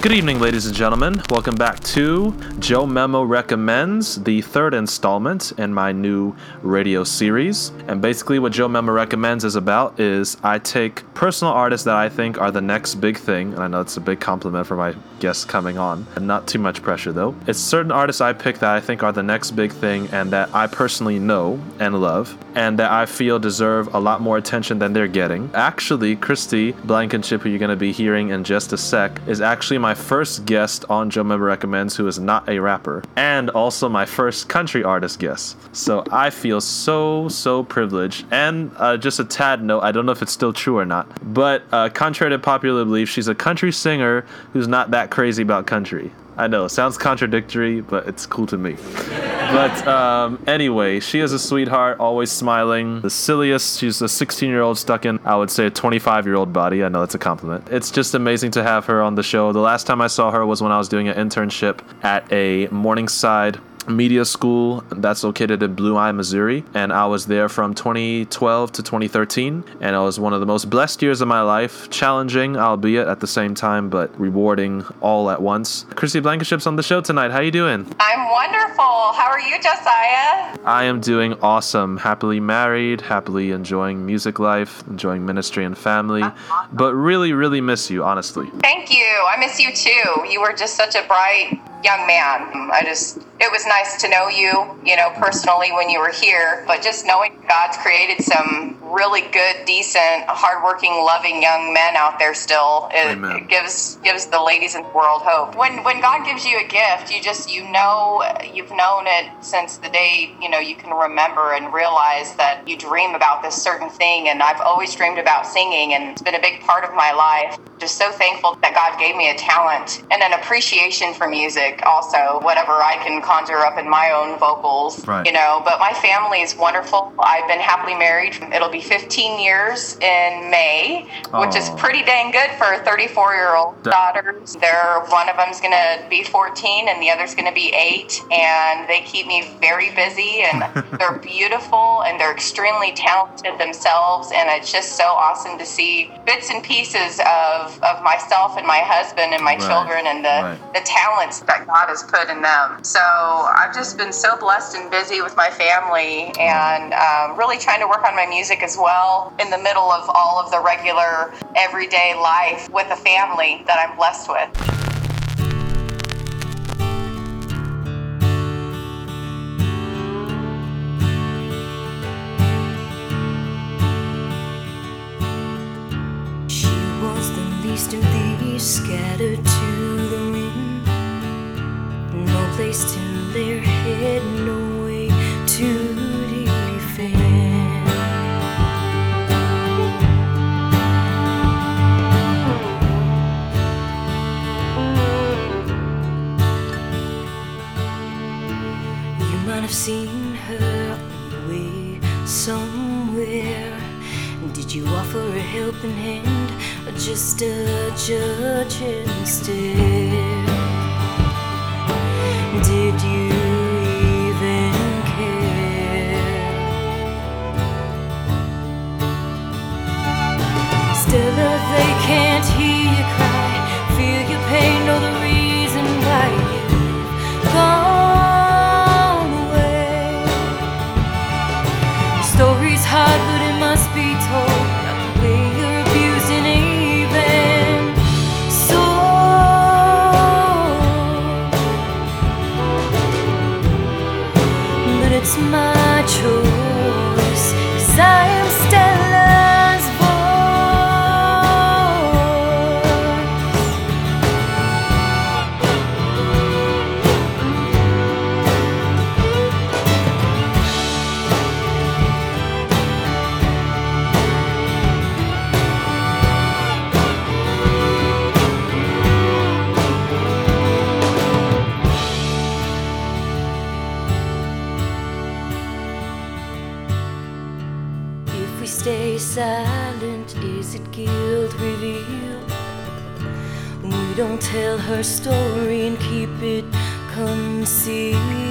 Good evening, ladies and gentlemen. Welcome back to Joe Memo Recommends, the third installment in my new radio series. And basically, what Joe Memo Recommends is about is I take personal artists that I think are the next big thing, and I know it's a big compliment for my guests coming on, and not too much pressure though. It's certain artists I pick that I think are the next big thing and that I personally know and love, and that I feel deserve a lot more attention than they're getting. Actually, Kristi Blankenship, who you're going to be hearing in just a sec, is actually my first guest on Joe Memo Recommends who is not a rapper, and also my first country artist guest. So I feel so, so privileged. And uh, just a tad note, I don't know if it's still true or not, but uh, contrary to popular belief, she's a country singer who's not that crazy about country. I know, sounds contradictory, but it's cool to me. but um, anyway, she is a sweetheart, always smiling. The silliest, she's a 16 year old stuck in, I would say, a 25 year old body. I know that's a compliment. It's just amazing to have her on the show. The last time I saw her was when I was doing an internship at a Morningside media school that's located in Blue Eye, Missouri. And I was there from 2012 to 2013. And it was one of the most blessed years of my life. Challenging, albeit at the same time, but rewarding all at once. Kristi Blankenship's on the show tonight. How you doing? I'm wonderful. How are you, Josiah? I am doing awesome. Happily married, happily enjoying music life, enjoying ministry and family. But really, really miss you, honestly. Thank you. I miss you too. You were just such a bright young man. I just, it was nice to know you, you know, personally when you were here, but just knowing God's created some really good, decent, hardworking, loving young men out there still, it, it, gives gives the ladies in the world hope. When when God gives you a gift, you just you know you've known it since the day you know you can remember and realize that you dream about this certain thing. And I've always dreamed about singing, and it's been a big part of my life. Just so thankful that God gave me a talent and an appreciation for music. Also, whatever I can conjure up in my own vocals, right. you know. But my family is wonderful. I've been happily married. It'll be be 15 years in May, which is pretty dang good for a 34 year old daughter. They're one of them's going to be 14 and the other's going to be eight, and they keep me very busy. And they're beautiful and they're extremely talented themselves. And it's just so awesome to see bits and pieces of, of myself and my husband and my right. children and the, right. the talents that God has put in them. So I've just been so blessed and busy with my family and um, really trying to work on my music as well in the middle of all of the regular everyday life with a family that I'm blessed with. She was the least of these scattered to the wind. No place to lay her head, no just a judging stare? Her story and keep it concealed.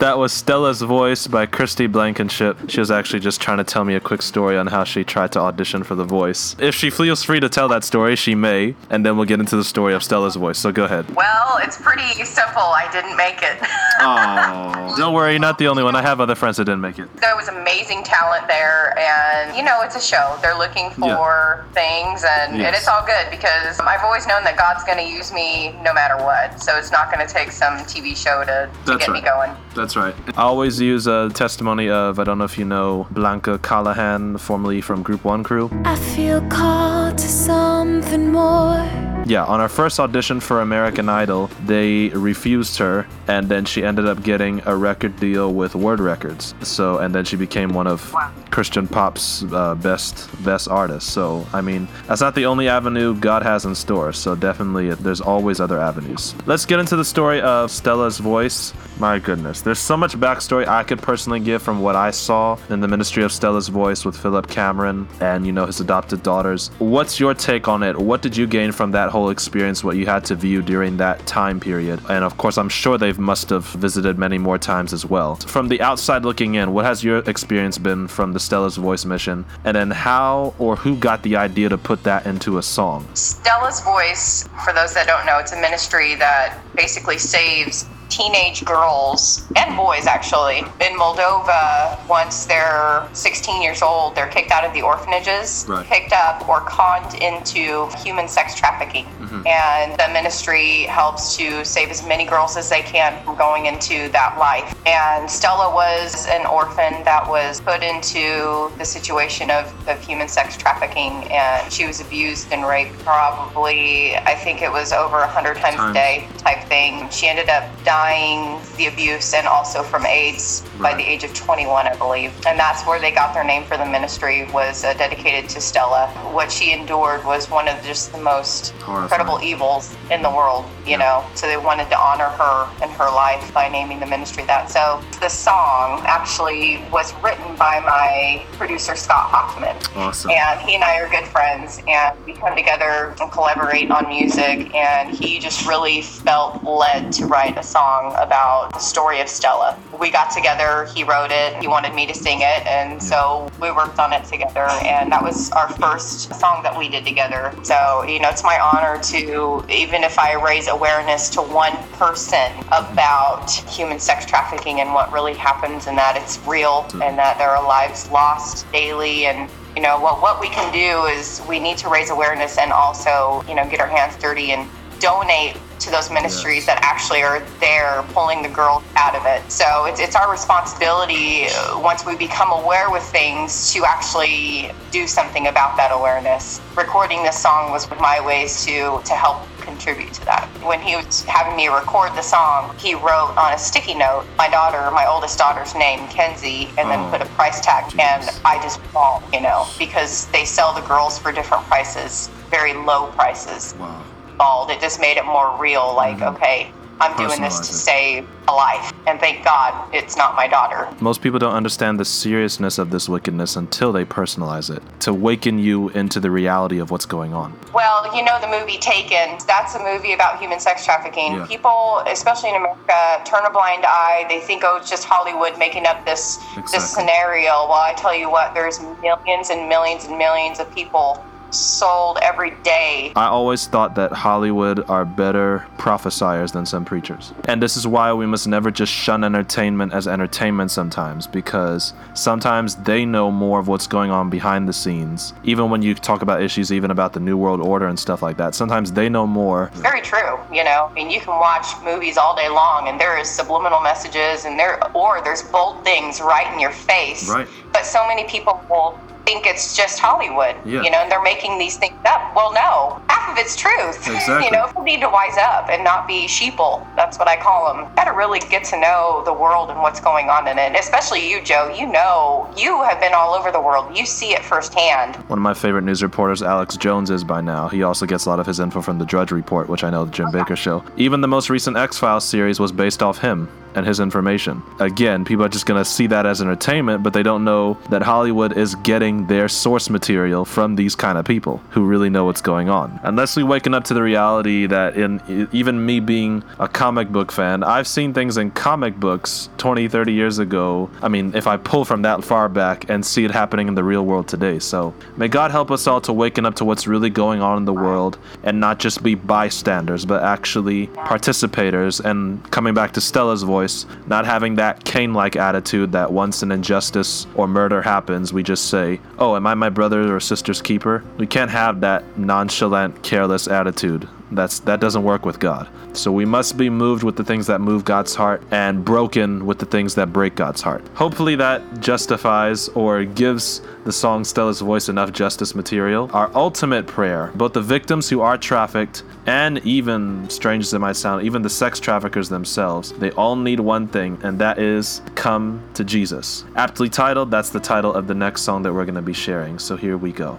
That was Stella's Voice by Kristi Blankenship. She was actually just trying to tell me a quick story on how she tried to audition for The Voice. If she feels free to tell that story, she may, and then we'll get into the story of Stella's Voice. So go ahead. Well, it's pretty simple. I didn't make it. Oh. Don't worry, you're not the only one. I have other friends that didn't make it. there was amazing talent there and you know it's a show they're looking for things and, and it's all good because i've always known that god's going to use me no matter what so it's not going to take some tv show to, to That's get me going That's right. I always use a testimony of, I don't know if you know, Blanca Callahan, formerly from Group One Crew. I feel called to something more. Yeah, on our first audition for American Idol, they refused her, and then she ended up getting a record deal with Word Records. So, and then she became one of Christian pop's uh, best best artists. So, I mean, that's not the only avenue God has in store. So, definitely, there's always other avenues. Let's get into the story of Stella's voice. My goodness, there's so much backstory I could personally give from what I saw in the ministry of Stella's voice with Philip Cameron and you know his adopted daughters. What's your take on it? What did you gain from that whole experience? What you had to view during that time period? And of course, I'm sure they must have visited many more times as well. From the outside looking in, what has your experience been from the Stella's voice mission? And then how or who got the idea to put that into a song? stella's voice for those that don't know it's a ministry that basically saves teenage girls and boys actually in moldova once they're 16 years old they're kicked out of the orphanages Right. picked up or conned into human sex trafficking and the ministry helps to save as many girls as they can from going into that life. And stella was an orphan that was put into the situation of, of human sex trafficking and she was abused and raped probably i think it was over 100 times Times. a day type thing. She ended up dying the abuse and also from aids by the age of 21 i believe. And that's where they got their name for the ministry was uh, dedicated to stella. What she endured was one of just the most Horrifying. Incredible evils in the world you know so they wanted to honor her and her life by naming the ministry that so the song actually was written by my producer scott hoffman Awesome. and he and I are good friends, and we come together and collaborate on music. And he just really felt led to write a song about the story of Stella. We got together, he wrote it, he wanted me to sing it, and so we worked on it together. And that was our first song that we did together. So, you know, it's my honor to, even if I raise awareness to one person about human sex trafficking and what really happens, and that it's real, and that there are lives lost daily, and you know, well, what we can do is we need to raise awareness and also, you know, get our hands dirty and donate to those ministries that actually are there pulling the girls out of it. So it's, it's our responsibility uh, once we become aware with things to actually do something about that awareness. Recording this song was my ways to to help contribute to that. When he was having me record the song, he wrote on a sticky note my daughter, my oldest daughter's name, Kenzie, and then Oh. put a price tag. And I just bawled, you know, because they sell the girls for different prices, very low prices Wow. Bald. It just made it more real. Like, mm-hmm. okay, I'm doing this to save a life, and thank God it's not my daughter. Most people don't understand the seriousness of this wickedness until they personalize it to waken you into the reality of what's going on. Well, you know the movie Taken. That's a movie about human sex trafficking. Yeah. People, especially in America, turn a blind eye. They think, oh, it's just Hollywood making up this Exactly. this scenario. Well, I tell you what, there's millions and millions and millions of people sold every day I always thought that Hollywood are better prophesiers than some preachers. And this is why we must never just shun entertainment as entertainment sometimes, because sometimes they know more of what's going on behind the scenes. Even when you talk about issues, even about the New World Order and stuff like that, sometimes they know more. very true you know i mean you can watch movies all day long and there is subliminal messages and there or there's bold things right in your face Right. but so many people will think it's just hollywood Yeah. you know and they're making these things up. Well no half of it's truth. Exactly. you know people need to wise up and not be sheeple. That's what i call them got to really get to know the world and what's going on in it especially you joe. You know you have been all over the world. You see it firsthand. One of my favorite news reporters, Alex Jones, is by now. He also gets a lot of his info from the Drudge Report, which I know the Jim Bakker show. Even the most recent X Files series was based off him and his information. Again, people are just gonna see that as entertainment, but they don't know that Hollywood is getting their source material from these kind of people who really know what's going on. Unless we waken up to the reality that in even me being a comic book fan, I've seen things in comic books 20, 30 years ago. I mean, if I pull from that far back and see it happening in the real world today. So may God help us all to waken up to what's really going on in the world and not just be bystanders, but actually participators and coming back to Stella's voice, not having that Cain like attitude that once an injustice or murder happens, we just say, Oh, am I my brother or sister's keeper? We can't have that nonchalant, careless attitude. That's that doesn't work with God. So we must be moved with the things that move God's heart and broken with the things that break God's heart. Hopefully that justifies or gives the song Stella's Voice enough justice material. Our ultimate prayer, both the victims who are trafficked and even strange as it might sound, even the sex traffickers themselves, they all need one thing, and that is come to Jesus. Aptly titled, that's the title of the next song that we're going to be sharing. So here we go.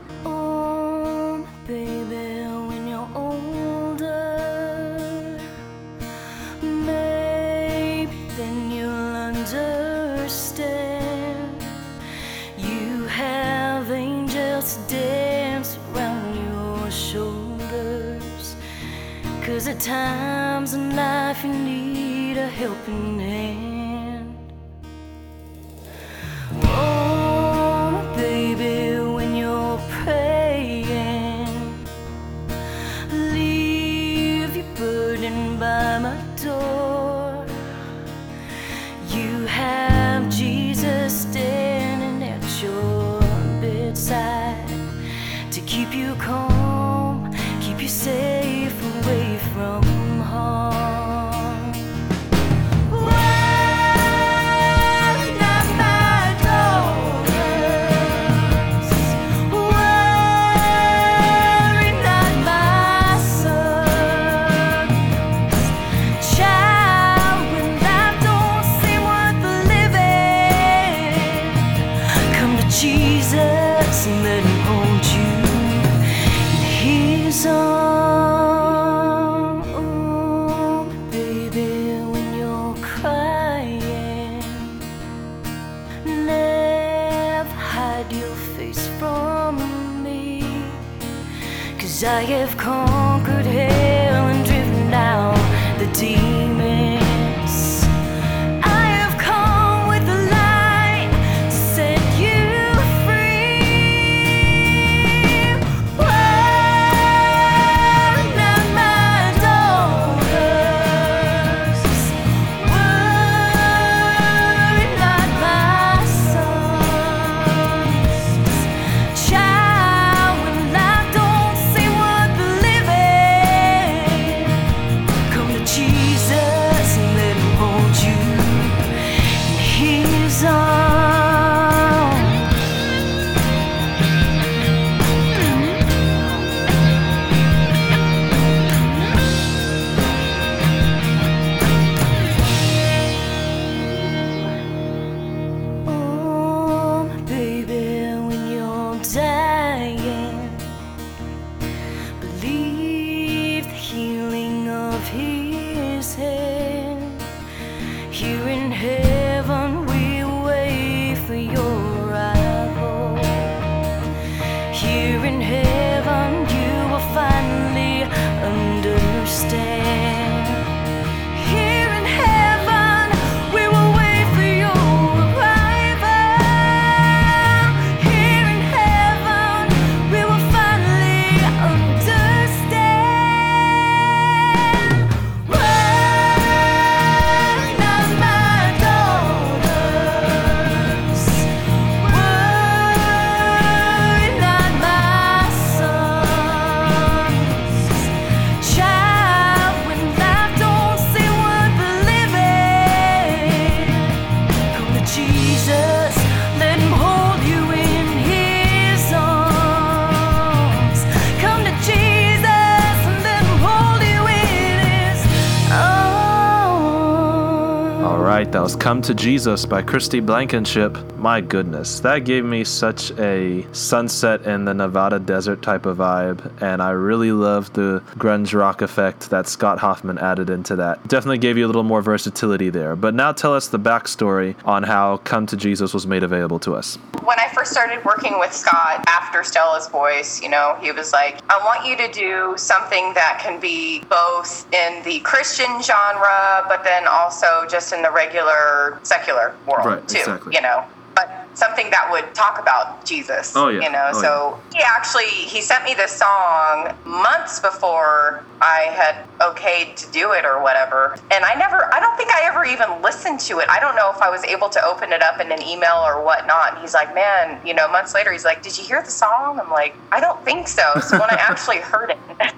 Cause Was Come to Jesus by Kristi Blankenship. My goodness, that gave me such a sunset in the Nevada desert type of vibe, and I really loved the grunge rock effect that Scott Hoffman added into that. Definitely gave you a little more versatility there. But now tell us the backstory on how Come to Jesus was made available to us. When I first started working with Scott after Stella's voice, you know, he was like, I want you to do something that can be both in the Christian genre, but then also just in the regular secular world Right, too. exactly. You know, something that would talk about Jesus. Oh, yeah. You know, Oh, so he actually he sent me this song months before I had okayed to do it or whatever, and I never I don't think I ever even listened to it. I don't know if I was able to open it up in an email or whatnot. And he's like, man, you know, months later, he's like, did you hear the song? I'm like, I don't think so. So when I actually heard it.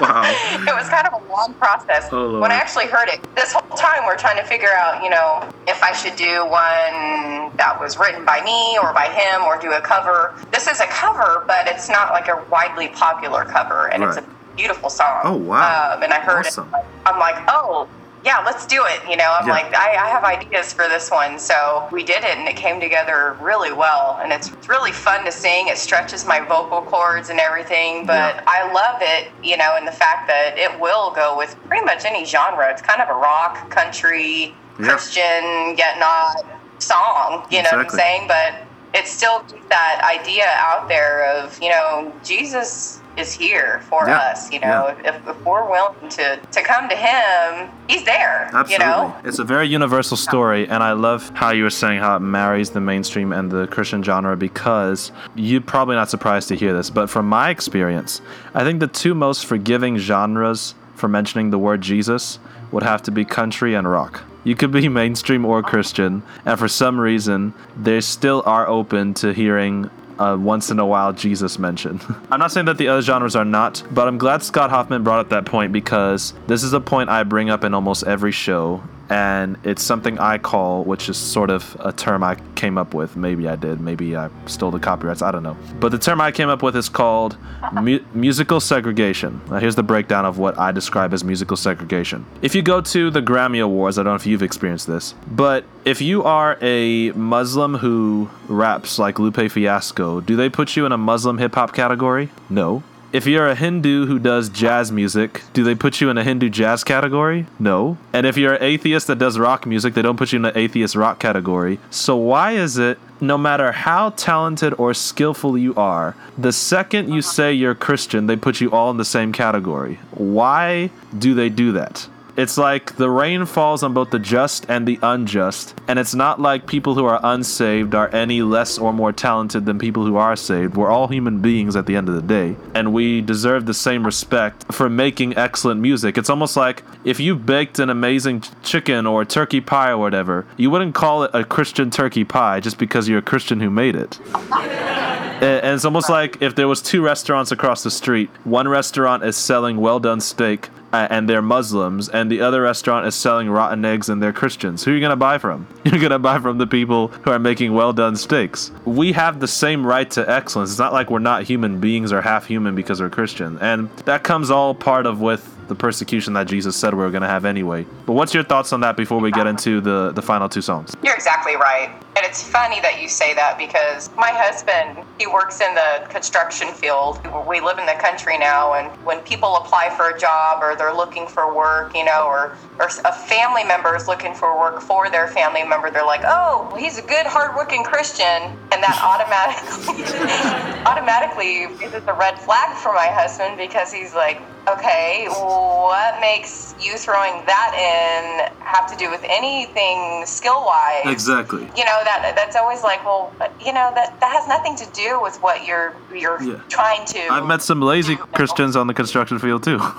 Wow. it was kind of a long process. Oh, when I actually heard it, this whole time we're trying to figure out, you know, if I should do one that was written by me or by him or do a cover. This is a cover, but it's not like a widely popular cover, and it's a beautiful song. Oh, wow. Um, and I heard Awesome. it. I'm like, oh. Yeah, let's do it. You know, I'm Yeah. like, I, I have ideas for this one. So we did it and it came together really well. And it's it's really fun to sing. It stretches my vocal cords and everything. But Yeah. I love it, you know, and the fact that it will go with pretty much any genre. It's kind of a rock, country, Yeah. Christian, yet not song. You know what I'm saying? But it's still that idea out there of, you know, Jesus is here for Yeah. us. You know, if, if we're willing to, to come to him, he's there. Absolutely. You know? It's a very universal story, and I love how you were saying how it marries the mainstream and the Christian genre because you're probably not surprised to hear this, but from my experience, I think the two most forgiving genres for mentioning the word Jesus would have to be country and rock. You could be mainstream or Christian, and for some reason, they still are open to hearing uh, once in a while Jesus mention. I'm not saying that the other genres are not, but I'm glad Scott Hoffman brought up that point because this is a point I bring up in almost every show. And it's something I call, which is sort of a term I came up with. Maybe I did. Maybe I stole the copyrights. I don't know. But the term I came up with is called mu- musical segregation. Now, here's the breakdown of what I describe as musical segregation. If you go to the Grammy Awards, I don't know if you've experienced this, but if you are a Muslim who raps like Lupe Fiasco, do they put you in a Muslim hip hop category? No. If you're a Hindu who does jazz music, do they put you in a Hindu jazz category? No. And if you're an atheist that does rock music, they don't put you in the atheist rock category. So why is it, no matter how talented or skillful you are, the second you say you're Christian, they put you all in the same category? Why do they do that? It's like the rain falls on both the just and the unjust, and it's not like people who are unsaved are any less or more talented than people who are saved. We're all human beings at the end of the day, and we deserve the same respect for making excellent music. It's almost like if you baked an amazing ch- chicken or turkey pie or whatever, you wouldn't call it a Christian turkey pie just because you're a Christian who made it. And it's almost like if there was two restaurants across the street, one restaurant is selling well done steak and they're Muslims, and the other restaurant is selling rotten eggs and they're Christians. Who are you gonna buy from? You're gonna buy from the people who are making well done steaks. We have the same right to excellence. It's not like we're not human beings or half human because we're Christian, and that comes all part of with the persecution that Jesus said we were gonna have anyway. But what's your thoughts on that before we get into the the final two songs? You're exactly right. And it's funny that you say that because my husband, he works in the construction field. We live in the country now, and when people apply for a job or they're looking for work, you know, or, or a family member is looking for work for their family member, they're like, oh, he's a good, hardworking Christian. And that automatically, automatically is a red flag for my husband because he's like, okay, what makes you throwing that in have to do with anything skill wise? Exactly. you know that that's always like well you know that that has nothing to do with what you're you're Yeah. trying to I've met some lazy Christians on the construction field too.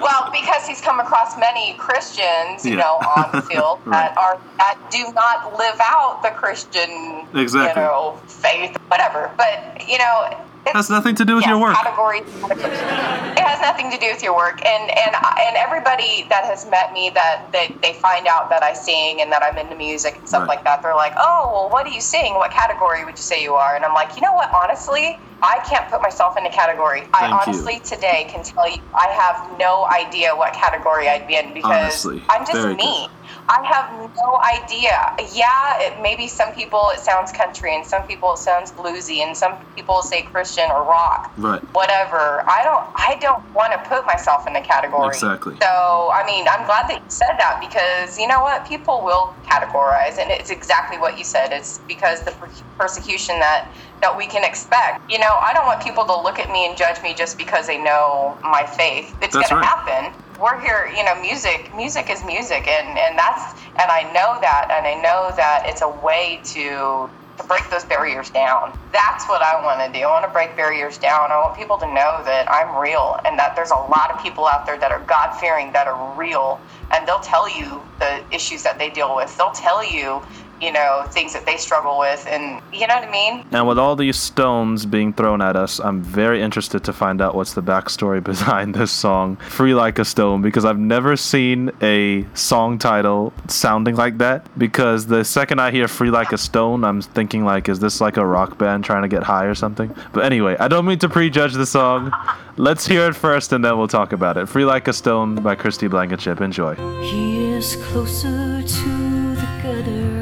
well because he's come across many christians you Yeah. know on the field Right. that are that do not live out the christian Exactly. you know faith whatever but you know has nothing to do with yes, your work. Category. It has nothing to do with your work, and and and everybody that has met me that that they find out that I sing and that I'm into music and stuff Right. like that. They're like, oh, well, what do you sing? What category would you say you are? And I'm like, you know what? Honestly, I can't put myself in a category. I Thank you. honestly today can tell you I have no idea what category I'd be in because Honestly, I'm just me. I have no idea. Yeah, it, maybe some people it sounds country, and some people it sounds bluesy, and some people say Christian or rock. Right. Whatever. I don't. I don't want to put myself in a category. Exactly. So I mean, I'm glad that you said that because you know what, people will categorize, and it's exactly what you said. It's because the persecution that that we can expect. You know, I don't want people to look at me and judge me just because they know my faith. It's going right. to happen. We're here, you know, music, music is music and and that's and I know that and I know that it's a way to to break those barriers down. That's what I want to do. I want to break barriers down. I want people to know that I'm real and that there's a lot of people out there that are God fearing, that are real, and they'll tell you the issues that they deal with. They'll tell you, you know, things that they struggle with, and you know what I mean. And with all these stones being thrown at us, I'm very interested to find out what's the backstory behind this song, Free Like a Stone, because I've never seen a song title sounding like that. Because the second I hear Free Like a Stone, I'm thinking, like, is this like a rock band trying to get high or something? But anyway, I don't mean to prejudge the song. Let's hear it first and then we'll talk about it. Free Like a Stone by Kristi Blankenship. Enjoy. He is closer to the gutter,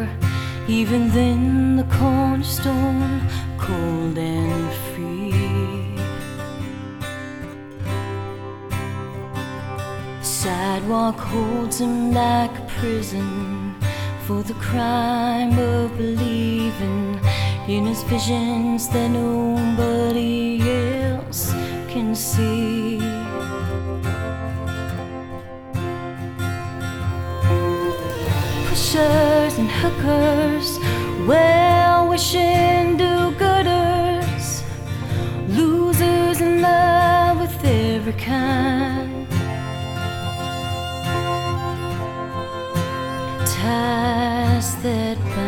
even then, the cornerstone, cold and free. Sidewalk holds him like a prison for the crime of believing in his visions that nobody else can see. And hookers, well wishing do gooders, losers in love with every kind. Ties that bind.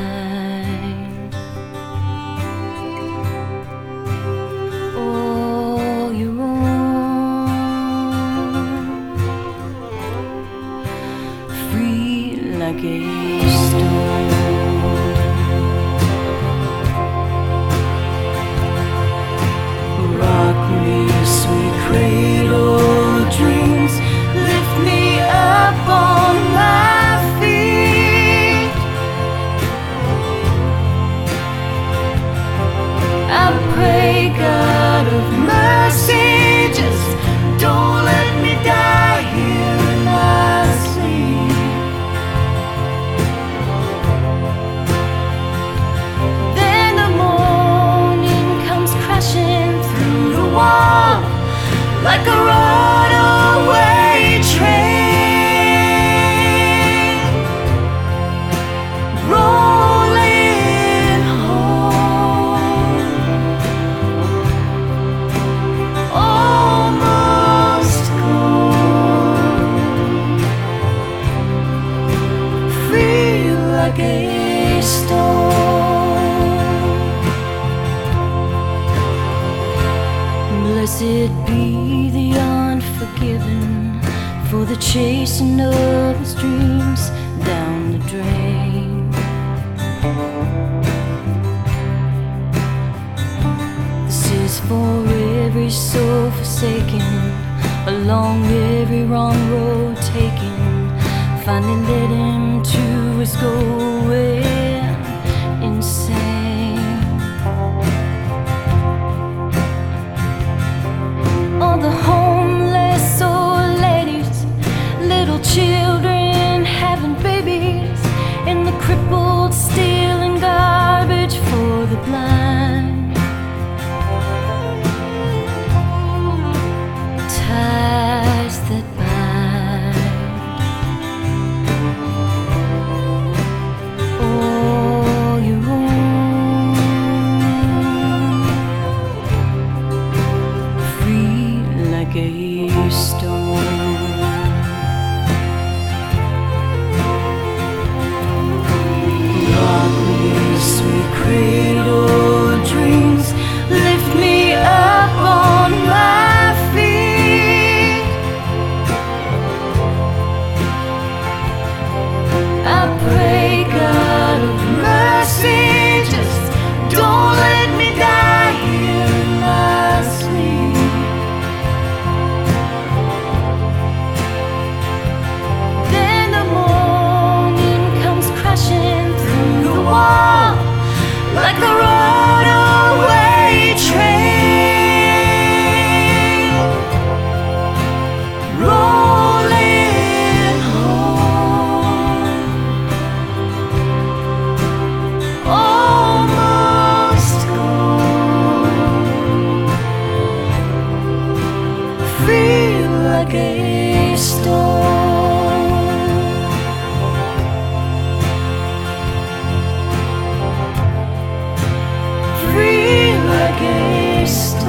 Like a stone. Free like a stone.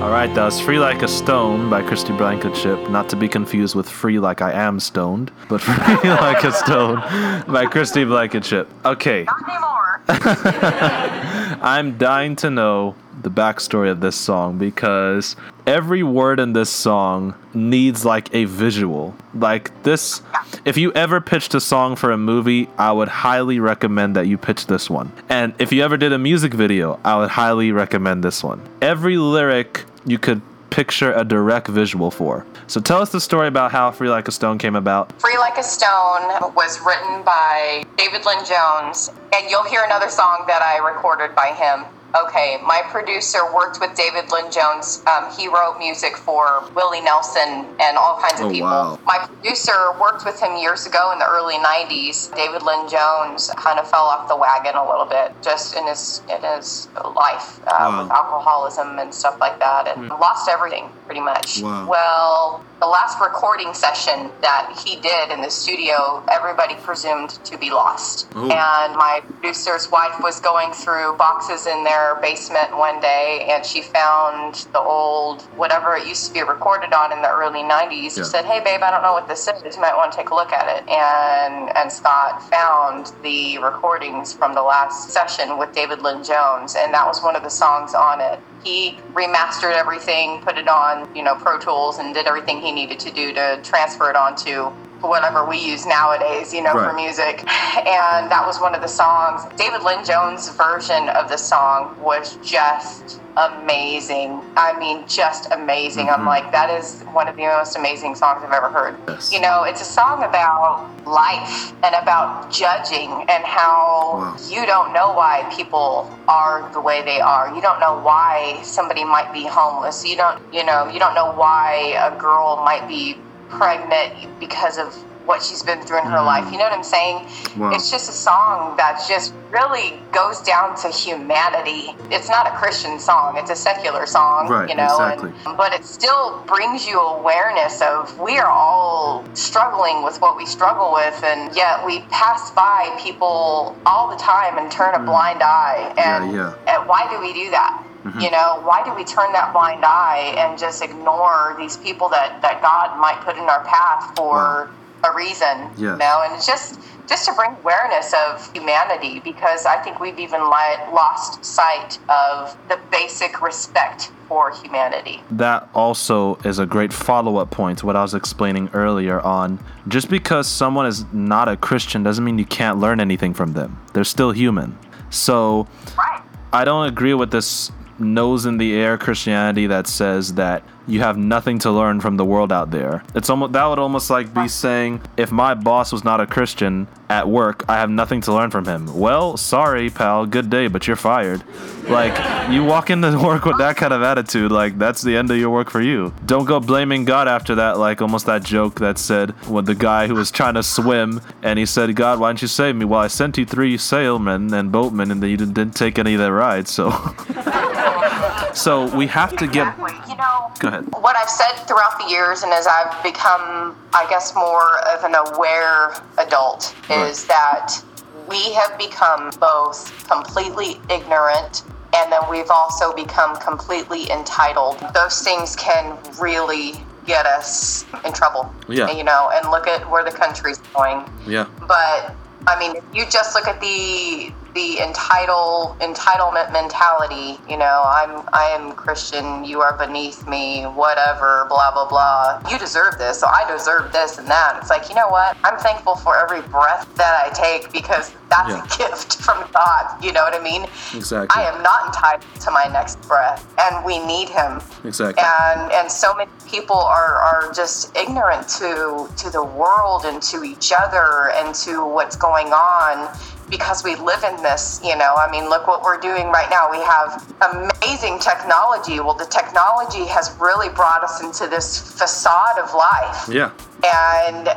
All right, that was Free Like a Stone by Kristi Blankenship, not to be confused with Free Like I Am Stoned, but Free Like a Stone by Kristi Blankenship. Okay, Not anymore. I'm dying to know the backstory of this song because every word in this song needs like a visual. Like this, if you ever pitched a song for a movie, I would highly recommend that you pitch this one. And if you ever did a music video, I would highly recommend this one. Every lyric you could picture a direct visual for. So tell us the story about how Free Like a Stone came about. Free Like a Stone was written by David Lynn Jones, and you'll hear another song that I recorded by him. Okay, my producer worked with David Lynn Jones. Um, he wrote music for Willie Nelson and all kinds of Oh, people. wow. My producer worked with him years ago in the early '90s. David Lynn Jones kind of fell off the wagon a little bit, just in his in his life uh, Wow. with alcoholism and stuff like that, and lost everything pretty much. Wow. Well, the last recording session that he did in the studio, everybody presumed to be lost. Oh. And my producer's wife was going through boxes in their basement one day and she found the old, whatever it used to be recorded on in the early 90s. She said, Hey, babe, I don't know what this is. You might want to take a look at it. And, and Scott found the recordings from the last session with David Lynn Jones, and that was one of the songs on it he remastered everything, put it on, you know, Pro Tools, and did everything he needed to do to transfer it onto whatever we use nowadays, you know, Right. for music. And that was one of the songs. David Lynn Jones' version of the song was just amazing. I mean, just amazing. I'm mm-hmm. like, that is one of the most amazing songs I've ever heard. Yes. You know, it's a song about life and about judging and how Wow. you don't know why people are the way they are. You don't know why somebody might be homeless. You don't, you know, you don't know why a girl might be pregnant because of what she's been through in her life. You know what I'm saying? Mm. Wow. It's just a song that just really goes down to humanity. It's not a Christian song, it's a secular song, Right, you know, exactly. and, but it still brings you awareness of we are all struggling with what we struggle with and yet we pass by people all the time and turn a blind eye and, Mm. Yeah, Mm-hmm. and why do we do that Mm-hmm. you know why do we turn that blind eye and just ignore these people that that god might put in our path for a reason Yes. you know and it's just just to bring awareness of humanity because i think we've even li- lost sight of the basic respect for humanity that also is a great follow-up point to what I was explaining earlier on just because someone is not a Christian doesn't mean you can't learn anything from them. They're still human. So right I don't agree with this nose in the air Christianity that says that you have nothing to learn from the world out there. It's almost that would almost like be saying if my boss was not a Christian at work, I have nothing to learn from him. Well, sorry, pal, good day, but you're fired. Like you walk into work with that kind of attitude, like that's the end of your work for you. Don't go blaming God after that, like almost that joke that said when the guy who was trying to swim and he said, God, why didn't you save me? Well, I sent you three sailmen and boatmen and then you didn't, didn't take any of their rides, so So we have to get you know Go ahead. what I've said throughout the years, and as I've become, I guess, more of an aware adult, is that we have become both completely ignorant and then we've also become completely entitled. Those things can really get us in trouble. Yeah. You know, and look at where the country's going. Yeah. But I mean, if you just look at the the entitle entitlement mentality, you know, I'm I am Christian, you are beneath me, whatever, blah blah blah. You deserve this, so I deserve this and that. It's like, you know what? I'm thankful for every breath that I take because that's Yeah. a gift from God. You know what I mean? Exactly. I am not entitled to my next breath, and we need Him Exactly. and and so many people are are just ignorant to to the world and to each other and to what's going on because we live in this you know i mean look what we're doing right now we have amazing technology well the technology has really brought us into this facade of life Yeah. and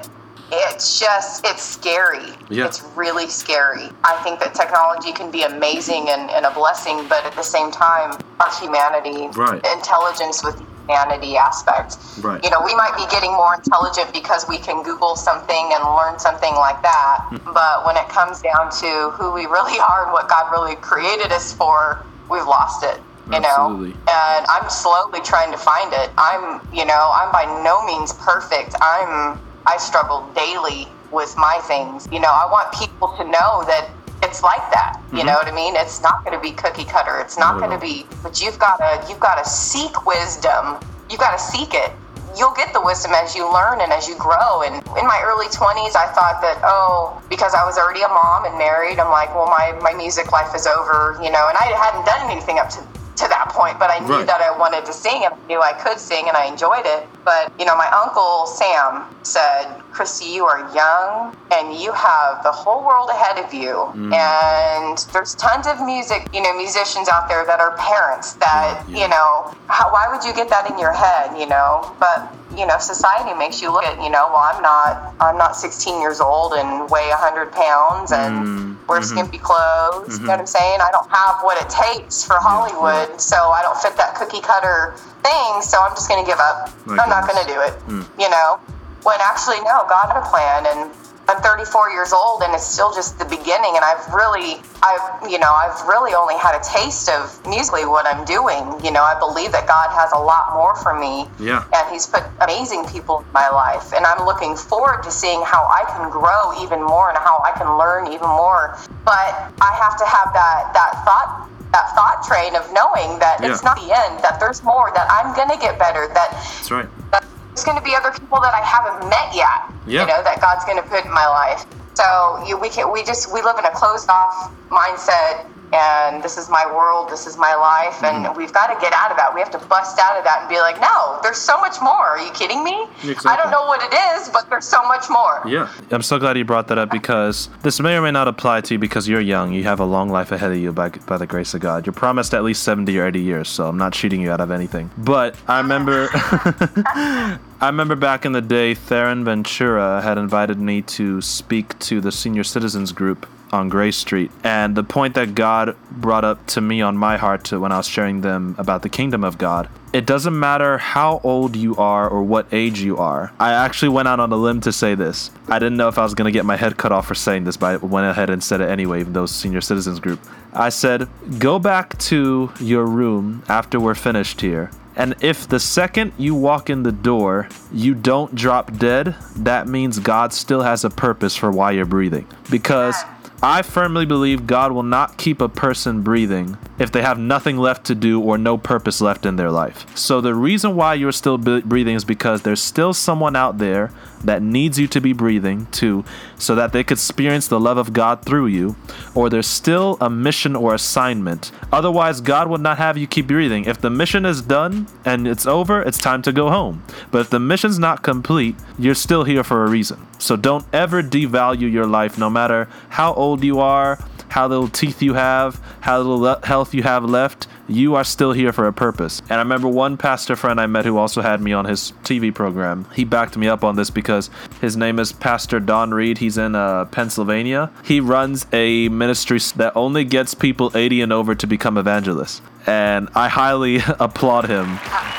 it's just it's scary Yeah. it's really scary i think that technology can be amazing and, and a blessing but at the same time our humanity Right. intelligence with humanity aspect Right. you know we might be getting more intelligent because we can google something and learn something like that Hmm. but when it comes down to who we really are and what god really created us for we've lost it you Absolutely. know and i'm slowly trying to find it i'm you know i'm by no means perfect i'm i struggle daily with my things you know i want people to know that it's like that you mm-hmm. know what i mean? It's not going to be cookie cutter. It's not Not going to be but you've got to you've got to seek wisdom. You've got to seek it. You'll get the wisdom as you learn and as you grow. And in my early 20s i thought that oh because i was already a mom and married i'm like well my, my music life is over you know? And i hadn't done anything up to to that point, but I knew Right. that I wanted to sing and I knew I could sing and I enjoyed it. But, you know, my uncle Sam said, Kristi, you are young and you have the whole world ahead of you. And there's tons of music, you know, musicians out there that are parents that, Yeah, yeah. you know, how, why would you get that in your head, you know? But, you know, society makes you look at, you know, well, I'm not, I'm not 16 years old and weigh 100 pounds and Mm, wear mhm. skimpy clothes. You know what I'm saying? I don't have what it takes for Hollywood, so I don't fit that cookie cutter thing. So I'm just going to give up. My I'm not going to do it. Mm. You know, when actually no, God had a plan, and I'm 34 years old, and it's still just the beginning. And I've really, I've, you know, I've really only had a taste of musically what I'm doing. You know, I believe that God has a lot more for me Yeah. and he's put amazing people in my life and i'm looking forward to seeing how i can grow even more and how i can learn even more but i have to have that that thought that thought train of knowing that it's not the end that there's more that i'm going to get better that That's right. that there's going to be other people that I haven't met yet. Yeah. You know that God's going to put in my life. So you, we can we just we live in a closed off mindset, and this is my world, this is my life, and Mm-hmm. we've got to get out of that. We have to bust out of that and be like, no, there's so much more. Are you kidding me? I don't know what it is, but there's so much more. Yeah. I'm so glad you brought that up because this may or may not apply to you because you're young. You have a long life ahead of you by, by the grace of God. You're promised at least 70 or 80 years, so I'm not cheating you out of anything. But I remember I remember back in the day Theron Ventura had invited me to speak to the senior citizens group on Gray Street. And the point that God brought up to me on my heart to when I was sharing them about the kingdom of God, it doesn't matter how old you are or what age you are. I actually went out on a limb to say this. I didn't know if I was going to get my head cut off for saying this, but I went ahead and said it anyway, even though senior citizens group. I said, go back to your room after we're finished here. And if the second you walk in the door, you don't drop dead, that means God still has a purpose for why you're breathing. Because I firmly believe God will not keep a person breathing if they have nothing left to do or no purpose left in their life. So the reason why you're still breathing is because there's still someone out there that needs you to be breathing too so that they could experience the love of God through you or there's still a mission or assignment. Otherwise God would not have you keep breathing. If the mission is done and it's over, it's time to go home. But if the mission's not complete, you're still here for a reason. So don't ever devalue your life no matter how old you are, how little teeth you have, how little le- health you have left, you are still here for a purpose. And I remember one pastor friend I met who also had me on his TV program. He backed me up on this because his name is Pastor Don Reed. He's in uh, Pennsylvania. He runs a ministry that only gets people 80 and over to become evangelists. And I highly applaud him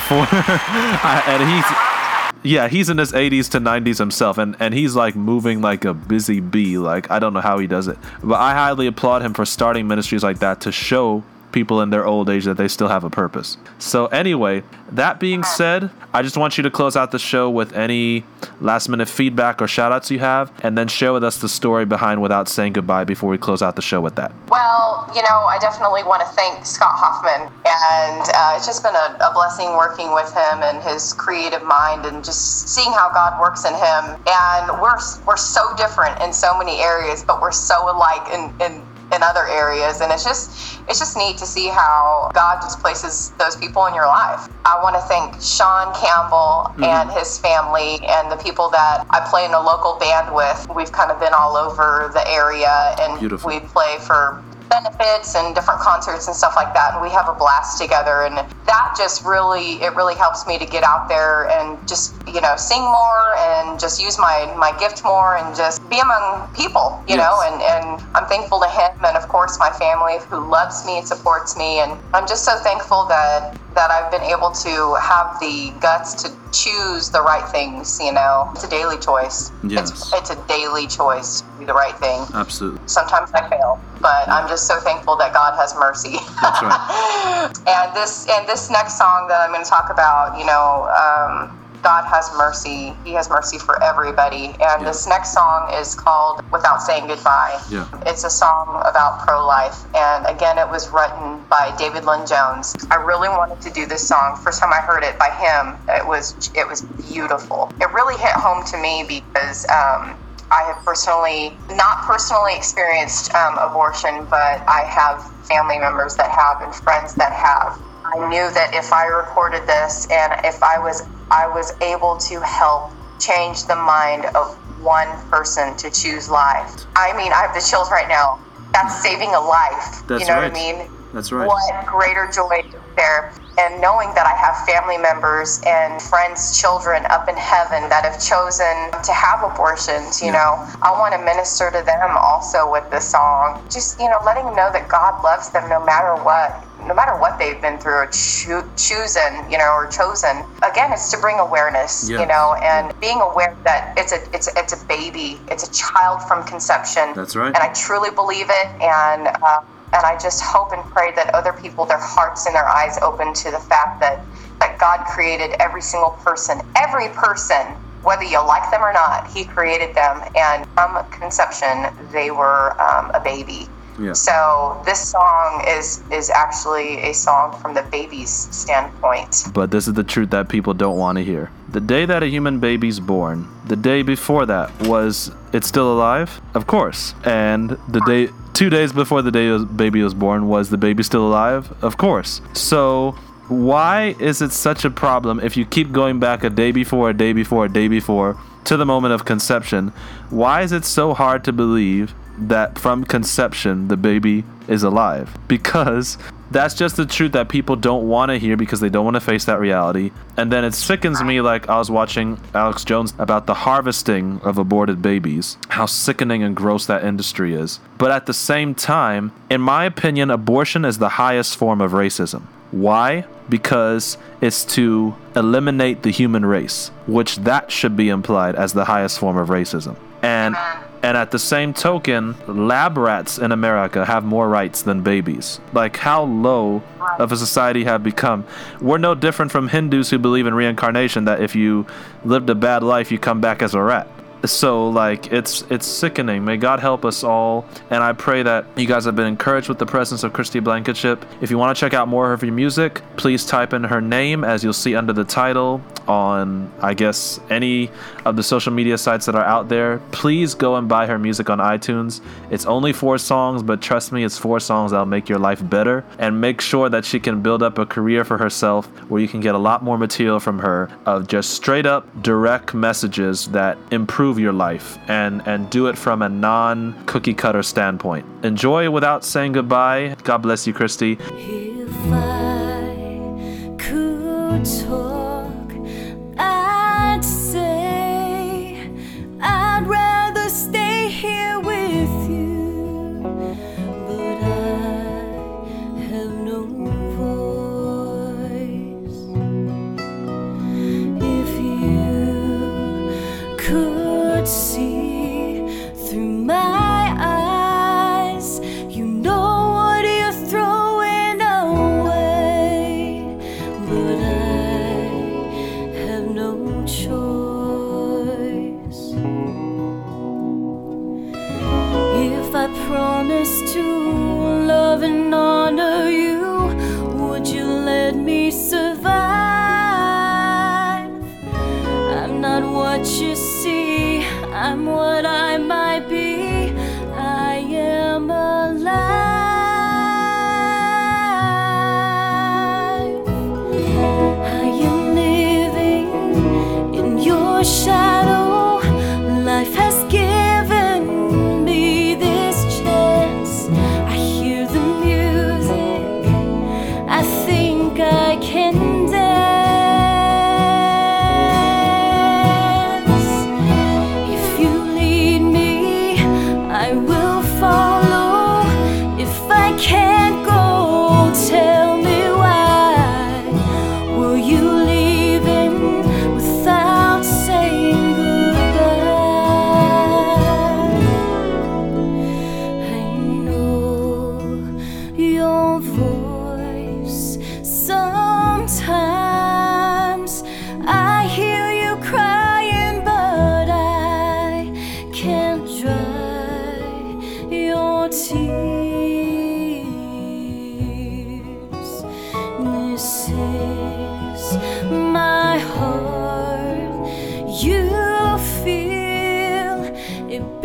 for, and he's, yeah, he's in his 80s to 90s himself, and, and he's like moving like a busy bee. Like, I don't know how he does it. But I highly applaud him for starting ministries like that to show people in their old age that they still have a purpose. So, anyway, that being said, I just want you to close out the show with any last minute feedback or shout outs you have, and then share with us the story behind Without Saying Goodbye before we close out the show with that. Well, you know, I definitely want to thank Scott Hoffman, and uh, it's just been a, a blessing working with him and his creative mind, and just seeing how God works in him. And we're we're so different in so many areas, but we're so alike in in in other areas. And it's just it's just neat to see how god just places those people in your life. I want to thank sean campbell mm-hmm. and his family and the people that i play in a local band with. We've kind of been all over the area and Beautiful. we play for benefits and different concerts and stuff like that and we have a blast together and that just really it really helps me to get out there and just you know sing more and just use my my gift more and just be among people you Yes. know and and i'm thankful to him and of course my family who loves me and supports me and i'm just so thankful that that i've been able to have the guts to choose the right things you know it's a daily choice Yes. it's, it's a daily choice to do the right thing Absolutely. sometimes I fail, but I'm just so thankful that God has mercy. That's right. and this and this next song that I'm going to talk about, you know, um, God has mercy. He has mercy for everybody. And this next song is called "Without Saying Goodbye." Yeah. It's a song about pro-life, and again, it was written by David Lynn Jones. I really wanted to do this song. First time I heard it by him, it was it was beautiful. It really hit home to me because. Um, I have personally, not personally experienced um, abortion, but I have family members that have and friends that have. I knew that if I recorded this and if I was, I was able to help change the mind of one person to choose life. I mean, I have the chills right now. That's saving a life. That's you know right. what I mean? That's right. What greater joy there? And knowing that I have family members and friends, children up in heaven that have chosen to have abortions, you Yeah. know, I want to minister to them also with this song. Just, you know, letting them know that God loves them no matter what. No matter what they've been through or choo- chosen, you know, or chosen. Again, it's to bring awareness, Yes. you know, and being aware that it's a it's a, it's a baby, it's a child from conception That's right. and I truly believe it. And uh, and I just hope and pray that other people, their hearts and their eyes open to the fact that that God created every single person, every person, whether you like them or not. He created them, and from conception, they were um, a baby. Yeah. So this song is is actually a song from the baby's standpoint. But this is the truth that people don't want to hear. The day that a human baby's born, the day before that was it's still alive? Of course. And the day 2 days before the day the baby was born was the baby still alive? Of course. So why is it such a problem if you keep going back a day before, a day before, a day before to the moment of conception? Why is it so hard to believe that from conception the baby is alive? Because that's just the truth that people don't want to hear because they don't want to face that reality. And then it sickens me like I was watching Alex Jones about the harvesting of aborted babies, how sickening and gross that industry is. But at the same time, in my opinion, abortion is the highest form of racism. Why? Because it's to eliminate the human race, which that should be implied as the highest form of racism. And and at the same token, lab rats in America have more rights than babies. Like how low of a society have become. We're no different from Hindus who believe in reincarnation that if you lived a bad life you come back as a rat. So like it's it's sickening. May God help us all. And I pray that you guys have been encouraged with the presence of Kristi Blankenship. If you want to check out more of her music, please type in her name as you'll see under the title on I guess any of the social media sites that are out there. Please go and buy her music on iTunes. It's only four songs, but trust me, it's four songs that'll make your life better. And make sure that she can build up a career for herself where you can get a lot more material from her of just straight up direct messages that improve your life and and do it from a non cookie cutter standpoint. Enjoy without saying goodbye. God bless you, Kristi.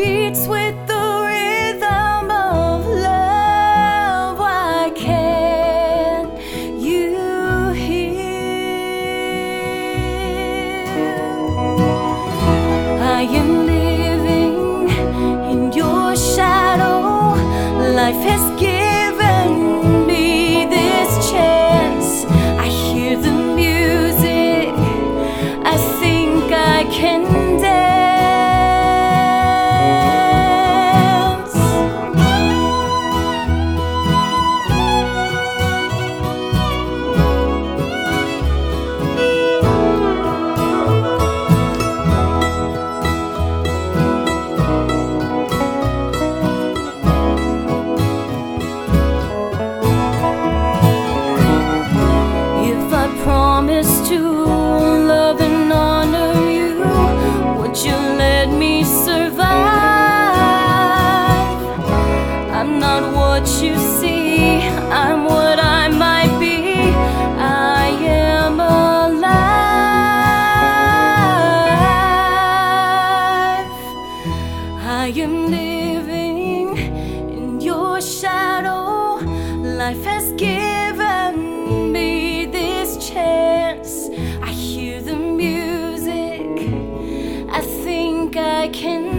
Beats with the rhythm of love. Why can't you hear? I am living in your shadow. Life has given can